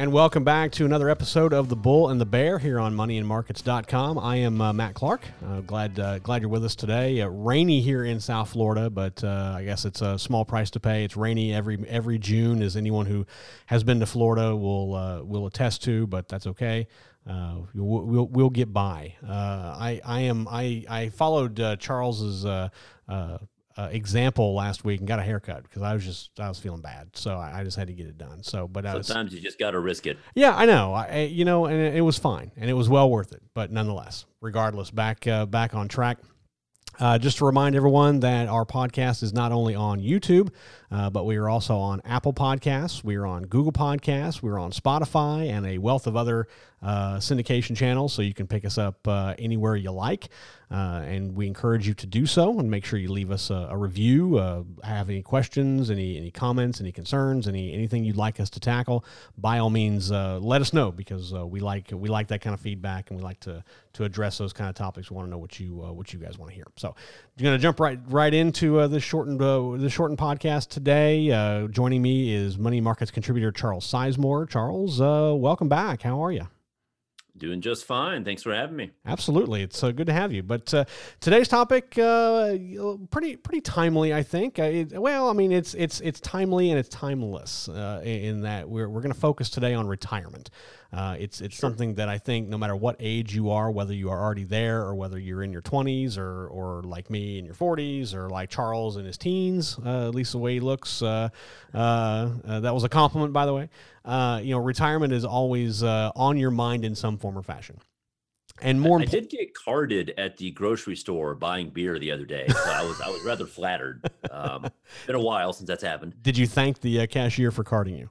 And welcome back to another episode of The Bull and the Bear here on moneyandmarkets.com. I am uh, Matt Clark. Uh, glad uh, glad you're with us today. Uh, rainy here in South Florida, but uh, I guess it's a small price to pay. It's rainy every every June, as anyone who has been to Florida will uh, will attest to. But that's okay. We'll, we'll, we'll get by. I I am I I followed Charles's uh, example last week and got a haircut because I was just I was feeling bad, so I, I just had to get it done. So, but sometimes was, you just got to risk it. Yeah, I know. I you know, and it, it, was fine and it was well worth it. But nonetheless, regardless, back uh, back on track. Uh, just to remind everyone that our podcast is not only on YouTube, uh, but we are also on Apple Podcasts, we are on Google Podcasts, we're on Spotify, and a wealth of other uh, syndication channels. So you can pick us up uh, anywhere you like. Uh, and we encourage you to do so and make sure you leave us a, a review. Uh, have any questions, any any comments, any concerns, any anything you'd like us to tackle? By all means, uh, let us know because we like we like that kind of feedback and we like to to address those kind of topics. We want to know what you what you guys want to hear. So, you're going to jump right right into this shortened this shortened podcast today. Joining me is Money Markets contributor Charles Sizemore. Charles, welcome back. How are you? Doing just fine. Thanks for having me. Absolutely, it's uh, good to have you. But uh, today's topic, uh, pretty pretty timely, I think. It, well, I mean, it's it's it's timely and it's timeless uh, in that we're we're going to focus today on retirement. Uh, it's it's sure. something that I think no matter what age you are, whether you are already there or whether you're in your 20s or or like me in your 40s or like Charles in his teens, uh, at least the way he looks. Uh, uh, uh that was a compliment, by the way. Uh, you know, retirement is always on your mind in some form or fashion. And more, I, I did get carded at the grocery store buying beer the other day, so I was I was rather flattered. Um, been a while since that's happened. Did you thank the cashier for carding you?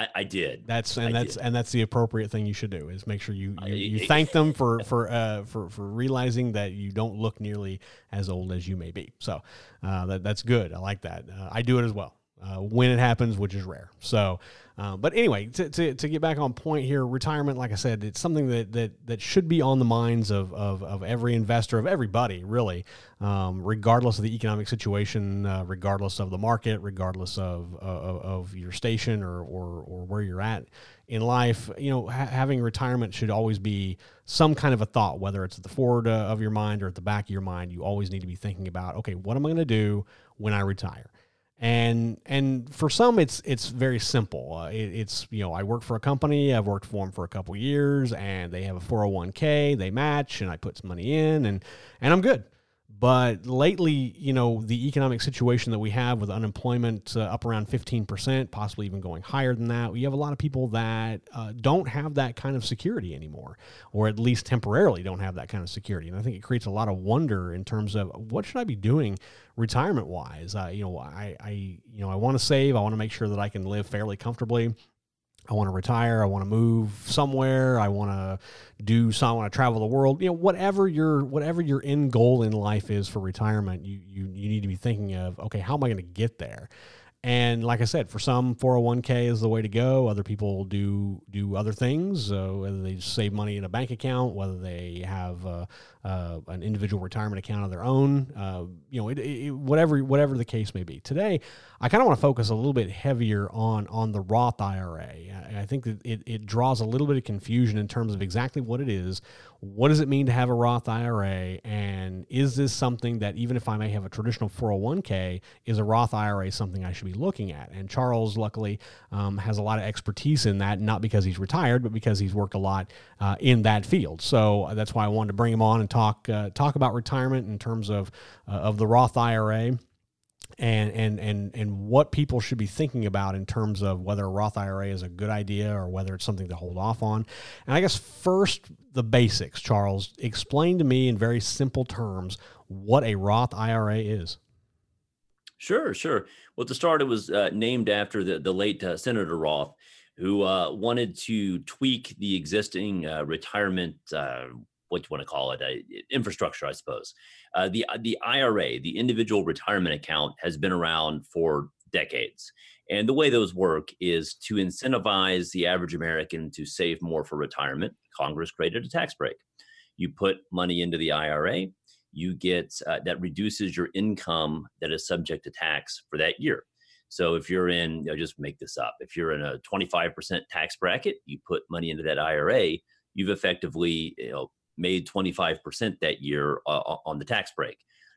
I, I did. That's and I that's did. and that's the appropriate thing you should do is make sure you you, you thank them for for uh, for for realizing that you don't look nearly as old as you may be. So uh, that that's good. I like that. Uh, I do it as well uh, when it happens, which is rare. So, uh, but anyway, to, to, to, get back on point here, retirement, like I said, it's something that that, that should be on the minds of, of, of every investor, of everybody, really, um, regardless of the economic situation, uh, regardless of the market, regardless of, of, of, your station or, or, or where you're at in life. You know, ha- having retirement should always be some kind of a thought, whether it's at the forward uh, of your mind or at the back of your mind. You always need to be thinking about, okay, what am I going to do when I retire? And and for some it's it's very simple uh, it, it's you know i work for a company i've worked for them for a couple years and they have a 401k they match and i put some money in and and i'm good but lately, you know, the economic situation that we have with unemployment uh, up around 15%, possibly even going higher than that, we have a lot of people that uh, don't have that kind of security anymore, or at least temporarily don't have that kind of security. And I think it creates a lot of wonder in terms of what should I be doing retirement wise? Uh, you know, I, I, you know, I want to save. I want to make sure that I can live fairly comfortably. I want to retire. I want to move somewhere. I want to do some. I want to travel the world. You know, whatever your whatever your end goal in life is for retirement, you you you need to be thinking of. Okay, how am I going to get there? And like I said, for some, 401k is the way to go. Other people do do other things, uh, whether they save money in a bank account, whether they have uh, uh, an individual retirement account of their own. Uh, you know, it, it, whatever whatever the case may be. Today, I kind of want to focus a little bit heavier on on the Roth IRA. I, I think that it, it draws a little bit of confusion in terms of exactly what it is, what does it mean to have a Roth IRA? And is this something that, even if I may have a traditional 401k, is a Roth IRA something I should be looking at? And Charles, luckily, um, has a lot of expertise in that, not because he's retired, but because he's worked a lot uh, in that field. So uh, that's why I wanted to bring him on and talk uh, talk about retirement in terms of uh, of the Roth IRA and and and and what people should be thinking about in terms of whether a Roth IRA is a good idea or whether it's something to hold off on. And I guess first the basics, Charles, explain to me in very simple terms what a Roth IRA is. Sure, sure. Well, to start, it was uh, named after the the late uh, Senator Roth, who uh, wanted to tweak the existing uh, retirement uh, what you want to call it, a, infrastructure, I suppose. Uh, the the IRA, the individual retirement account, has been around for decades, and the way those work is to incentivize the average American to save more for retirement. Congress created a tax break. You put money into the IRA, you get uh, that reduces your income that is subject to tax for that year. So if you're in, you know, just make this up. If you're in a 25% tax bracket, you put money into that IRA, you've effectively, you know, made 25% that year uh, on the tax break.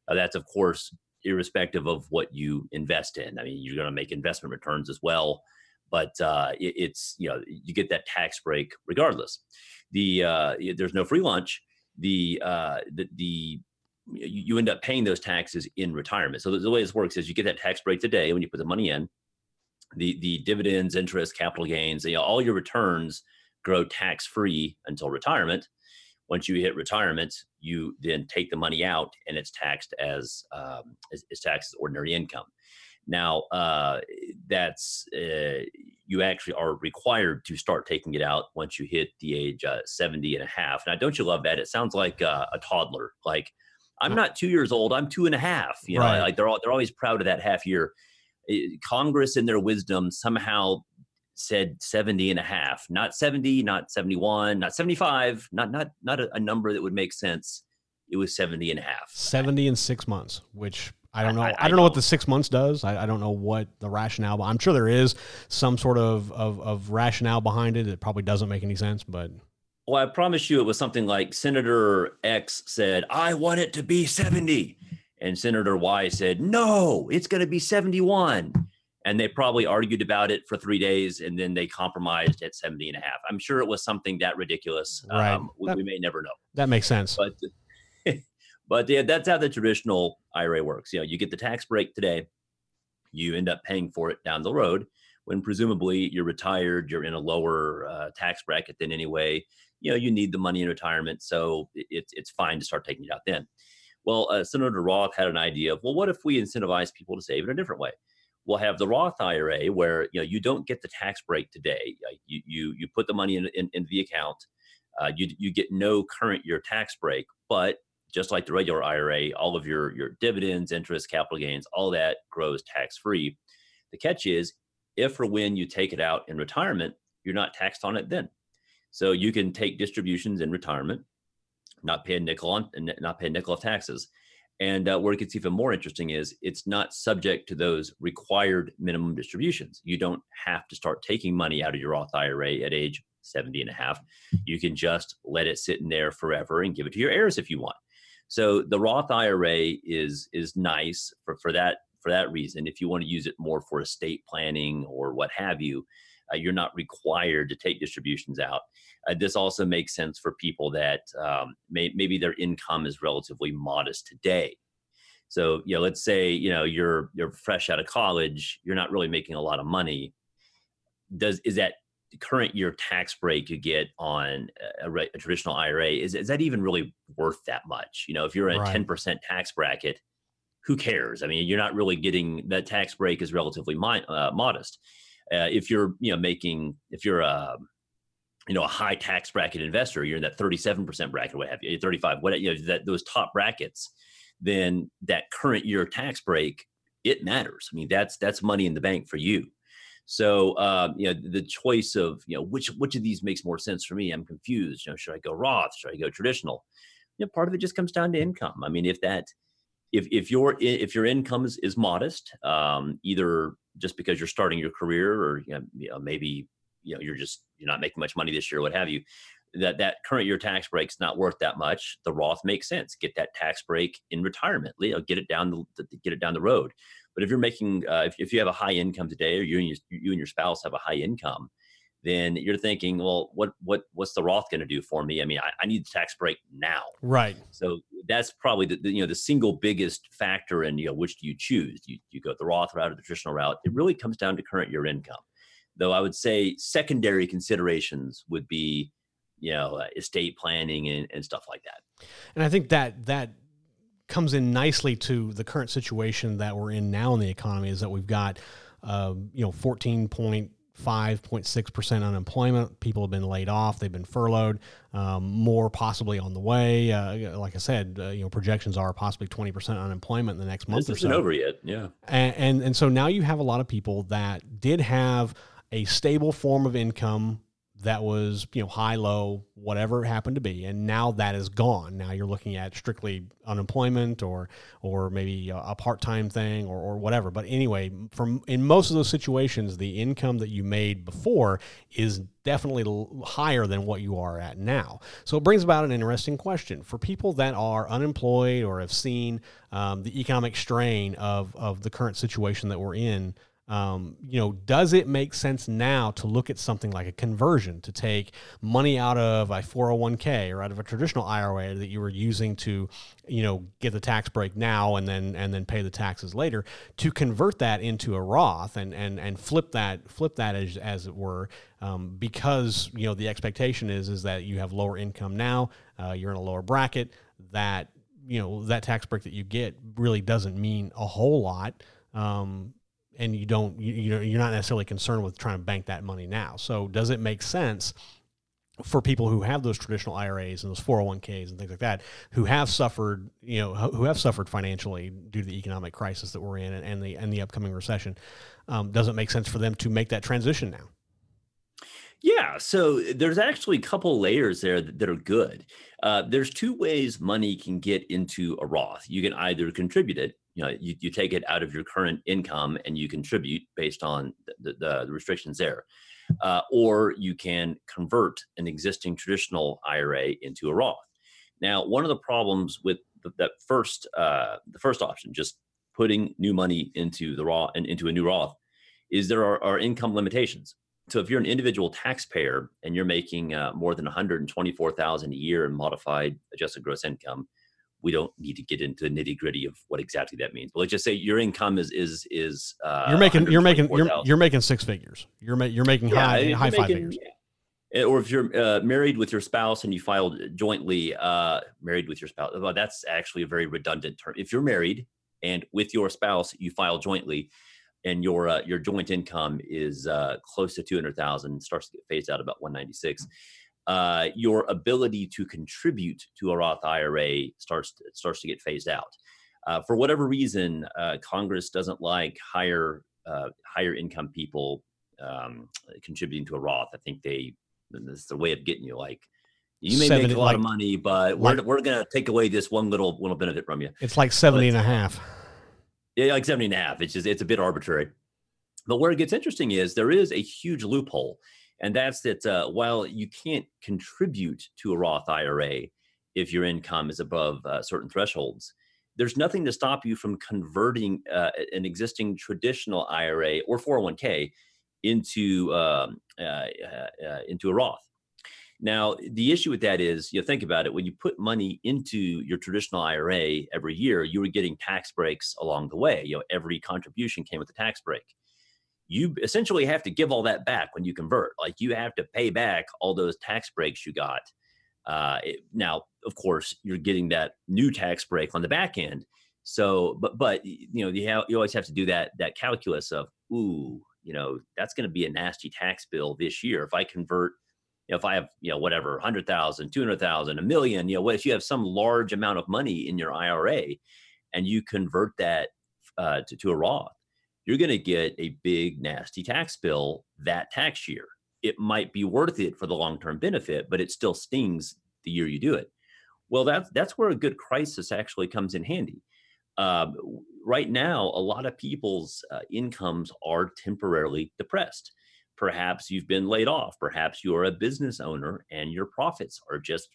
Now that's of course irrespective of what you invest in. I mean, you're going to make investment returns as well, but uh, it, it's you know you get that tax break regardless. The uh, there's no free lunch. The uh, the, the you end up paying those taxes in retirement. So the way this works is you get that tax break today when you put the money in. The the dividends, interest, capital gains, you know, all your returns grow tax free until retirement. Once you hit retirement, you then take the money out and it's taxed as um, taxed as ordinary income. Now, uh, that's uh, you actually are required to start taking it out once you hit the age uh, 70 and a half. Now, don't you love that? It sounds like uh, a toddler. Like I'm not two years old. I'm two and a half. You know, right. like they're all, they're always proud of that half year. Congress, in their wisdom, somehow said 70 and a half, not 70, not 71, not 75, not not not a, a number that would make sense. It was 70 and a half. 70 in six months, which I don't know. I, I, I don't know what the six months does. I, I, don't know what the rationale. But i'm sure there is some sort of, of, of rationale behind it. It probably doesn't make any sense, but well, I promise you it was something like Senator X said, I want it to be 70. And Senator Y said, no, it's going to be 71. And they probably argued about it for three days and then they compromised at 70 and a half. I'm sure it was something that ridiculous. Right. Um, we, that, we, may never know. That makes sense. But, but yeah, that's how the traditional IRA works. You know, you get the tax break today, you end up paying for it down the road when presumably you're retired, you're in a lower uh, tax bracket than anyway you know you need the money in retirement so it's it's fine to start taking it out then well uh, senator roth had an idea of well what if we incentivize people to save in a different way we'll have the roth ira where you know you don't get the tax break today. You you, you put the money in, in, in the account uh, you, you get no current year tax break but just like the regular ira all of your your dividends interest capital gains all that grows tax free the catch is if or when you take it out in retirement you're not taxed on it then. So you can take distributions in retirement, not pay a nickel on, not pay a nickel of taxes. And uh, where it gets even more interesting is it's not subject to those required minimum distributions. You don't have to start taking money out of your Roth IRA at age 70 and a half. You can just let it sit in there forever and give it to your heirs if you want. So the Roth IRA is is nice for, for that for that reason. If you want to use it more for estate planning or what have you, uh, you're not required to take distributions out. Uh, this also makes sense for people that um, may, maybe their income is relatively modest today. So, you know, let's say you know you're you're fresh out of college, you're not really making a lot of money. Does is that current year tax break you get on a, a, traditional IRA is is that even really worth that much? You know, if you're in a ten percent tax bracket, who cares? I mean, you're not really getting that tax break is relatively mi- uh, modest. Uh, if you're you know making if you're a you know a high tax bracket investor, you're in that 37% bracket, what have you, 35, what you know that those top brackets, then that current year tax break it matters. I mean that's that's money in the bank for you. So um, you know the choice of you know which which of these makes more sense for me. I'm confused. You know, should I go Roth? Should I go traditional? You know, part of it just comes down to income. I mean, if that if if your if your income is, is modest, um, either just because you're starting your career or you know, maybe you know you're just you're not making much money this year, what have you, that that current year tax break's not worth that much. The Roth makes sense. Get that tax break in retirement. You know, get it down the get it down the road. But if you're making uh, if, if you have a high income today, or you and your, you and your spouse have a high income, then you're thinking, well, what what what's the Roth going to do for me? I mean, I, I, need the tax break now. Right. So that's probably the, the, you know the single biggest factor in you know which do you choose? Do you, you go the Roth route or the traditional route? It really comes down to current year income. Though I would say secondary considerations would be, you know, uh, estate planning and, and stuff like that. And I think that that comes in nicely to the current situation that we're in now in the economy is that we've got, um, you know, 14 point 5.6% unemployment. People have been laid off, they've been furloughed, um, more possibly on the way. Uh, like I said, uh, you know, projections are possibly 20% unemployment in the next month this or so. isn't over yet, yeah. And, and, and so now you have a lot of people that did have a stable form of income that was you know high low whatever it happened to be and now that is gone. Now you're looking at strictly unemployment or or maybe a, part-time thing or, or whatever. But anyway from in most of those situations the income that you made before is definitely higher than what you are at now. So it brings about an interesting question. For people that are unemployed or have seen um, the economic strain of of the current situation that we're in um, you know, does it make sense now to look at something like a conversion to take money out of a 401k or out of a traditional IRA that you were using to, you know, get the tax break now and then and then pay the taxes later to convert that into a Roth and and and flip that flip that as as it were um, because you know the expectation is is that you have lower income now, uh, you're in a lower bracket that you know that tax break that you get really doesn't mean a whole lot. Um, and you don't you, know you're not necessarily concerned with trying to bank that money now. So does it make sense for people who have those traditional IRAs and those 401ks and things like that, who have suffered, you know, who have suffered financially due to the economic crisis that we're in and, the and the upcoming recession, um, does it make sense for them to make that transition now? Yeah, so there's actually a couple layers there that, that are good. Uh, there's two ways money can get into a Roth. You can either contribute it, you know you, you take it out of your current income and you contribute based on the, the, the restrictions there. Uh, or you can convert an existing traditional ira into a roth. Now one of the problems with the, that first uh, the first option just putting new money into the raw and into a new roth is there are, are income limitations. So if you're an individual taxpayer and you're making uh, more than 124000 a year in modified adjusted gross income we don't need to get into the nitty gritty of what exactly that means. But let's just say your income is is is uh, you're making you're making you're, you're making six figures. You're ma- you're making yeah, high you're high making, five figures. Yeah. Or if you're uh, married with your spouse and you filed jointly, uh, married with your spouse, well, that's actually a very redundant term. If you're married and with your spouse you file jointly, and your uh, your joint income is uh, close to two hundred thousand, starts to get phased out about one ninety six uh, your ability to contribute to a Roth IRA starts to, starts to get phased out. Uh, for whatever reason, uh, Congress doesn't like higher uh, higher income people um, contributing to a Roth. I think they it's the way of getting you. Like you may 70, make a lot like, of money, but we're like, we're gonna take away this one little little benefit from you. It's like 70 but, and a half. Yeah, like 70 and a half. It's just it's a bit arbitrary. But where it gets interesting is there is a huge loophole and that's that uh, while you can't contribute to a Roth IRA if your income is above uh, certain thresholds, there's nothing to stop you from converting uh, an existing traditional IRA or 401k into um, uh, uh, uh, into a Roth. Now, the issue with that is, you know, think about it. When you put money into your traditional IRA every year, you were getting tax breaks along the way. You know, every contribution came with a tax break you essentially have to give all that back when you convert. Like you have to pay back all those tax breaks you got. Uh, it, now, of course, you're getting that new tax break on the back end. So, but but you know, you have you always have to do that that calculus of ooh, you know, that's going to be a nasty tax bill this year if I convert. If I have you know whatever 100,000, 200,000, a million, you know, what if you have some large amount of money in your IRA and you convert that uh, to, to a Roth? You're going to get a big, nasty tax bill that tax year. It might be worth it for the long term benefit, but it still stings the year you do it. Well, that's that's where a good crisis actually comes in handy. Um, right now, a lot of people's uh, incomes are temporarily depressed. Perhaps you've been laid off. Perhaps you're a business owner and your profits are just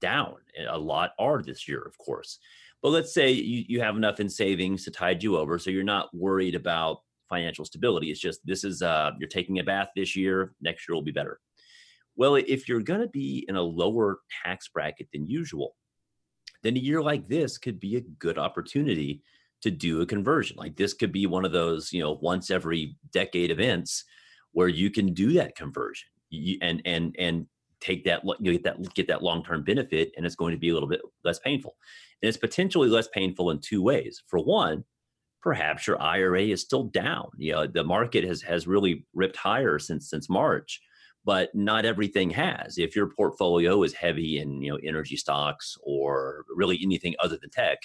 down. A lot are this year, of course. But let's say you, you have enough in savings to tide you over. So you're not worried about financial stability. It's just this is uh, you're taking a bath this year, next year will be better. Well, if you're going to be in a lower tax bracket than usual, then a year like this could be a good opportunity to do a conversion. Like this could be one of those, you know, once every decade events where you can do that conversion you, and and and take that you get that get that long term benefit, and it's going to be a little bit less painful. And it's potentially less painful in two ways. For one, perhaps your IRA is still down. You know, the market has has really ripped higher since since March, but not everything has. If your portfolio is heavy in you know energy stocks or really anything other than tech,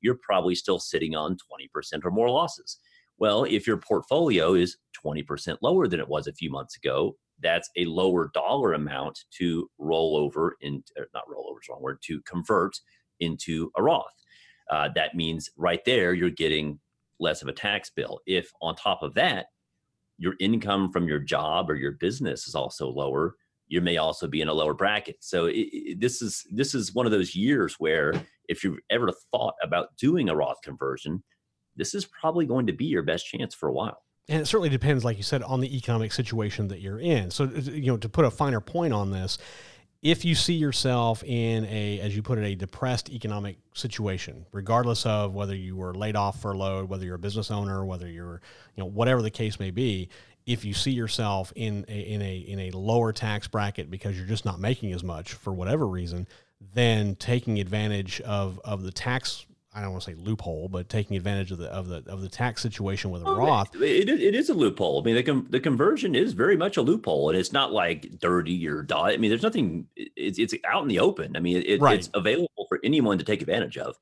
you're probably still sitting on 20% or more losses. Well, if your portfolio is 20% lower than it was a few months ago, that's a lower dollar amount to roll over in not roll over is wrong word to convert into a Roth. Uh, that means right there you're getting less of a tax bill. If on top of that, your income from your job or your business is also lower, you may also be in a lower bracket. So it, it, this is this is one of those years where if you've ever thought about doing a Roth conversion, this is probably going to be your best chance for a while. And it certainly depends, like you said, on the economic situation that you're in. So you know, to put a finer point on this, if you see yourself in a, as you put it, a depressed economic situation, regardless of whether you were laid off, furloughed, whether you're a business owner, whether you're, you know, whatever the case may be, if you see yourself in a, in a in a lower tax bracket because you're just not making as much for whatever reason, then taking advantage of of the tax I don't want to say loophole, but taking advantage of the of the of the tax situation with a oh, Roth. It, it is a loophole. I mean, the the conversion is very much a loophole, and it's not like dirty or dot. I mean, there's nothing. It's it's out in the open. I mean, it, right. it's available for anyone to take advantage of.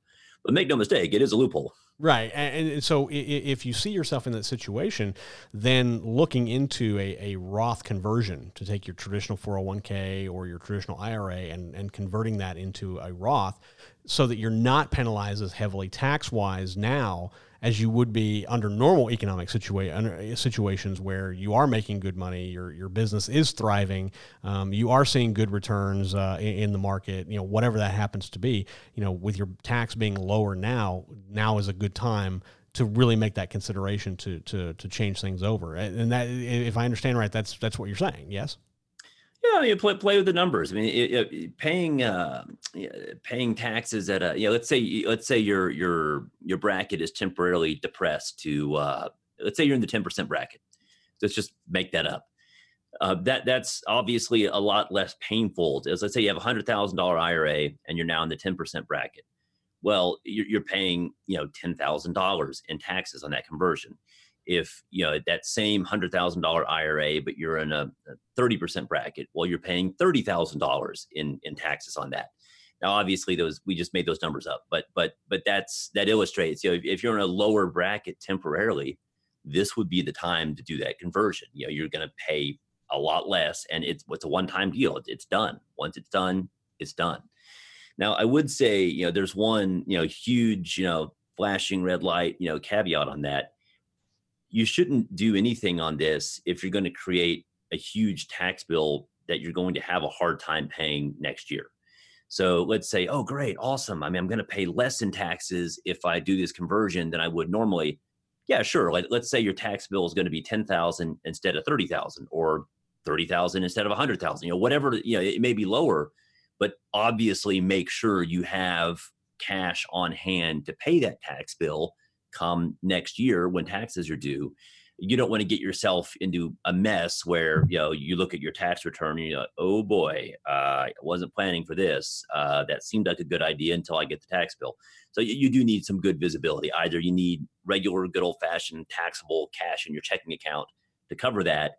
But make no mistake, it is a loophole. Right. And, and, so if you see yourself in that situation, then looking into a, a Roth conversion to take your traditional 401k or your traditional IRA and, and converting that into a Roth so that you're not penalized as heavily tax wise now as you would be under normal economic situa- under situations where you are making good money, your your business is thriving, um, you are seeing good returns uh, in, in, the market, you know whatever that happens to be. You know, with your tax being lower now, now is a good time to really make that consideration to to to change things over. And that, if I understand right, that's that's what you're saying. Yes. Yeah, you play play with the numbers. I mean, it, it, paying uh, paying taxes at a yeah. Let's say let's say your your your bracket is temporarily depressed to uh, let's say you're in the ten percent bracket. Let's just make that up. Uh, that that's obviously a lot less painful. As let's say you have a hundred thousand dollar IRA and you're now in the ten percent bracket. Well, you're, you're paying you know ten thousand dollars in taxes on that conversion if you know that same hundred thousand dollar IRA, but you're in a thirty percent bracket, well, you're paying thirty thousand dollars in in taxes on that. Now, obviously, those we just made those numbers up, but but but that's that illustrates. You know, if, if you're in a lower bracket temporarily, this would be the time to do that conversion. You know, you're going to pay a lot less, and it's it's a one time deal. It's done. Once it's done, it's done. Now, I would say, you know, there's one, you know, huge, you know, flashing red light, you know, caveat on that you shouldn't do anything on this if you're going to create a huge tax bill that you're going to have a hard time paying next year. So let's say, oh, great, awesome. I mean, I'm going to pay less in taxes if I do this conversion than I would normally. Yeah, sure. Let's say your tax bill is going to be 10,000 instead of 30,000 or 30,000 instead of 100,000, you know, whatever, you know, it may be lower, but obviously make sure you have cash on hand to pay that tax bill come next year when taxes are due you don't want to get yourself into a mess where you know you look at your tax return and you're like, oh boy, uh, I wasn't planning for this. Uh, that seemed like a good idea until I get the tax bill. So you, you do need some good visibility. Either you need regular, good old fashioned taxable cash in your checking account to cover that,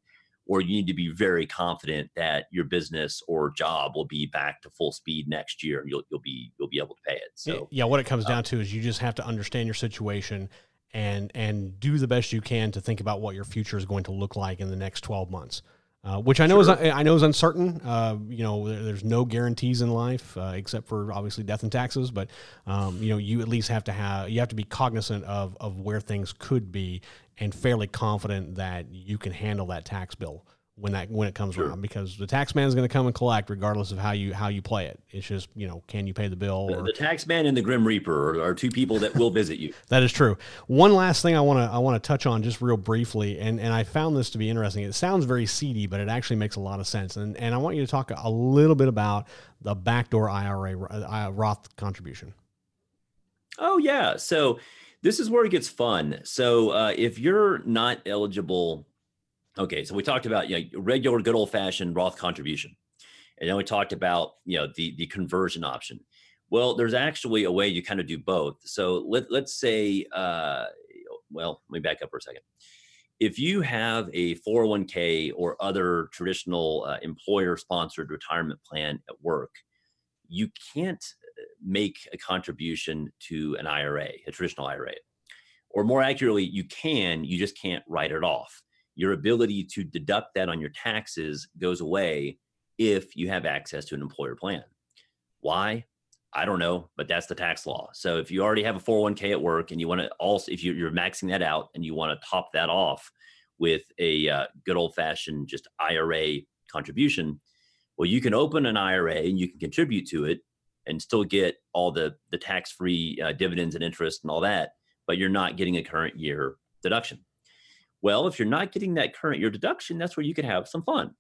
or you need to be very confident that your business or job will be back to full speed next year. and You'll you'll be you'll be able to pay it. So yeah, what it comes um, down to is you just have to understand your situation and and do the best you can to think about what your future is going to look like in the next twelve months. Uh, which I know sure. is I know is uncertain. Uh, you know, there's no guarantees in life uh, except for obviously death and taxes. But um, you know, you at least have to have you have to be cognizant of of where things could be and fairly confident that you can handle that tax bill when that when it comes sure. around because the tax man is going to come and collect regardless of how you how you play it. It's just you know can you pay the bill? Or, the tax man and the grim reaper are, are two people that will visit you. that is true. One last thing I want to I want to touch on just real briefly, and and I found this to be interesting. It sounds very seedy, but it actually makes a lot of sense. And and I want you to talk a little bit about the backdoor IRA uh, Roth contribution. Oh yeah, so this is where it gets fun. So uh, if you're not eligible, okay, so we talked about you know, regular good old fashioned Roth contribution, and then we talked about you know the the conversion option. Well, there's actually a way you kind of do both. So let let's say uh, well, let me back up for a second. If you have a 401k or other traditional uh, employer sponsored retirement plan at work, you can't uh, make a contribution to an IRA, a traditional IRA. Or more accurately, you can, you just can't write it off. Your ability to deduct that on your taxes goes away if you have access to an employer plan. Why? I don't know, but that's the tax law. So if you already have a 401k at work and you want to also, if you're maxing that out and you want to top that off with a uh, good old fashioned just IRA contribution, well, you can open an IRA and you can contribute to it and still get all the the tax free uh, dividends and interest and all that, but you're not getting a current year deduction. Well, if you're not getting that current year deduction, that's where you can have some fun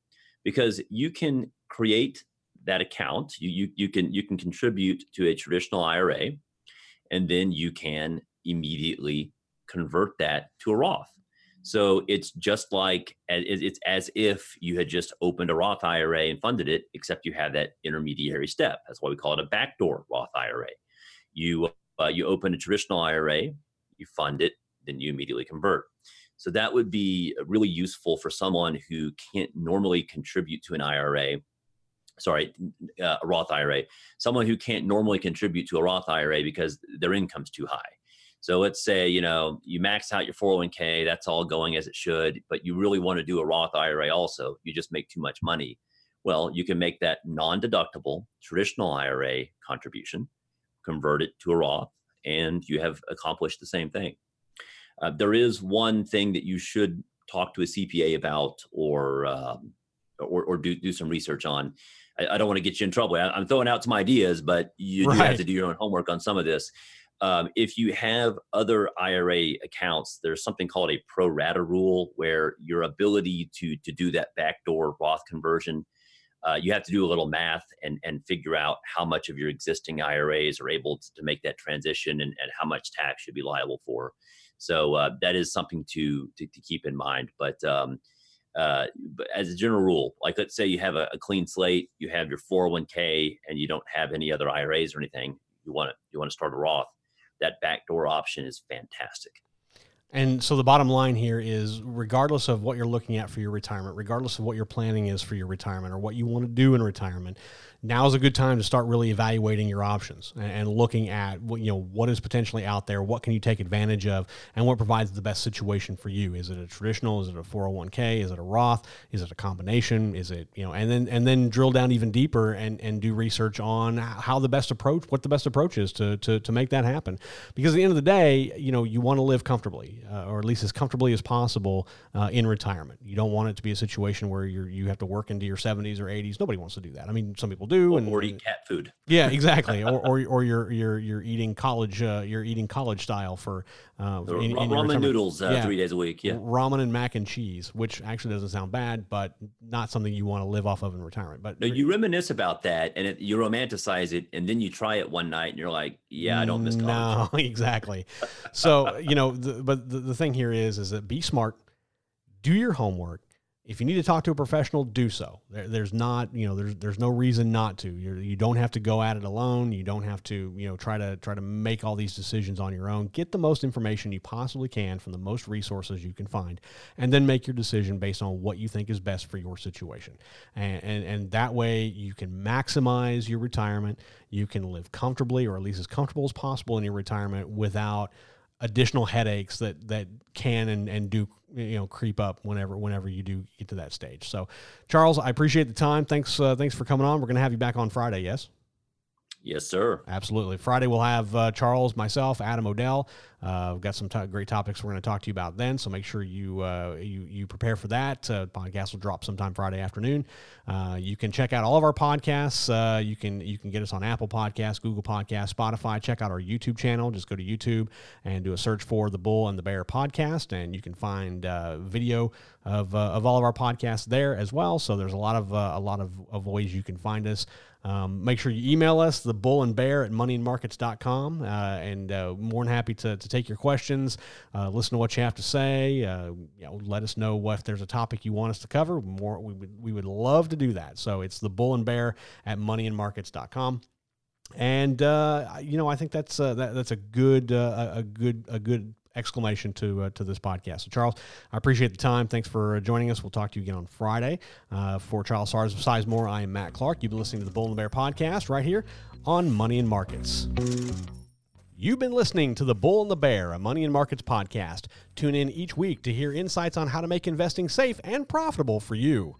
because you can create that account. You, you, you can you can contribute to a traditional IRA, and then you can immediately convert that to a Roth. So it's just like it's as if you had just opened a Roth IRA and funded it, except you have that intermediary step. That's why we call it a backdoor Roth IRA. You uh, you open a traditional IRA, you fund it, then you immediately convert. So that would be really useful for someone who can't normally contribute to an IRA sorry, uh, a Roth IRA, someone who can't normally contribute to a Roth IRA because their income's too high. So let's say, you know, you max out your 401k, that's all going as it should, but you really want to do a Roth IRA also, you just make too much money. Well, you can make that non deductible traditional IRA contribution, convert it to a Roth, and you have accomplished the same thing. Uh, there is one thing that you should talk to a CPA about or, um, or, or do, do some research on. I, I don't want to get you in trouble. I, am throwing out some ideas, but you right. do have to do your own homework on some of this. Um, if you have other IRA accounts, there's something called a pro rata rule where your ability to to do that backdoor Roth conversion, uh, you have to do a little math and and figure out how much of your existing IRAs are able to, to make that transition and, and how much tax should be liable for. So uh, that is something to, to, to keep in mind. But um, uh, but as a general rule, like let's say you have a, a, clean slate, you have your 401k, and you don't have any other IRAs or anything, you want to you want to start a Roth. That backdoor option is fantastic. And so the bottom line here is regardless of what you're looking at for your retirement, regardless of what your planning is for your retirement or what you want to do in retirement, now is a good time to start really evaluating your options and, looking at what you know what is potentially out there, what can you take advantage of, and what provides the best situation for you. Is it a traditional? Is it a 401k? Is it a Roth? Is it a combination? Is it you know and then and then drill down even deeper and and do research on how the best approach, what the best approach is to to to make that happen. Because at the end of the day, you know you want to live comfortably, uh, or at least as comfortably as possible uh, in retirement. You don't want it to be a situation where you you have to work into your 70s or 80s. Nobody wants to do that. I mean, some people do do, and or eat cat food. Yeah, exactly. or, or or you're you're you're eating college uh, you're eating college style for uh, in, in ramen noodles uh, yeah. three days a week. Yeah, ramen and mac and cheese, which actually doesn't sound bad, but not something you want to live off of in retirement. But no, you reminisce about that and it, you romanticize it, and then you try it one night and you're like, yeah, I don't miss college. No, exactly. so you know, the, but the, the thing here is is that be smart, do your homework if you need to talk to a professional, do so. There, there's not, you know, there's there's no reason not to. You're, you don't have to go at it alone. You don't have to, you know, try to try to make all these decisions on your own. Get the most information you possibly can from the most resources you can find, and then make your decision based on what you think is best for your situation. And and, and that way you can maximize your retirement. You can live comfortably, or at least as comfortable as possible in your retirement, without additional headaches that that can and, and do you know creep up whenever whenever you do get to that stage. So, Charles, I appreciate the time. Thanks uh, thanks for coming on. We're going to have you back on Friday. Yes. Yes, sir. Absolutely. Friday we'll have uh, Charles, myself, Adam O'Dell. Uh, we've got some t- great topics we're going to talk to you about then. So make sure you uh, you you prepare for that. Uh, podcast will drop sometime Friday afternoon. Uh, you can check out all of our podcasts. Uh, you can you can get us on Apple Podcasts, Google Podcasts, Spotify. Check out our YouTube channel. Just go to YouTube and do a search for the Bull and the Bear podcast, and you can find uh, video of, of all of our podcasts there as well. So there's a lot of a lot of, of ways you can find us. Um, make sure you email us, the bull and bear at moneyandmarkets.com. Uh, and uh, more than happy to, to take your questions, uh, listen to what you have to say. Uh, you know, let us know what, if there's a topic you want us to cover. More, we would, we would love to do that. So it's the bull and bear at moneyandmarkets.com and uh, you know I think that's uh, that, that's a good uh, a good a good exclamation to uh, to this podcast. So, Charles, I appreciate the time. Thanks for joining us. We'll talk to you again on Friday. Uh, for Charles Sars of Sizemore, I am Matt Clark. You've been listening to the Bull and the Bear podcast right here on Money and Markets. You've been listening to the Bull and the Bear, a Money and Markets podcast. Tune in each week to hear insights on how to make investing safe and profitable for you.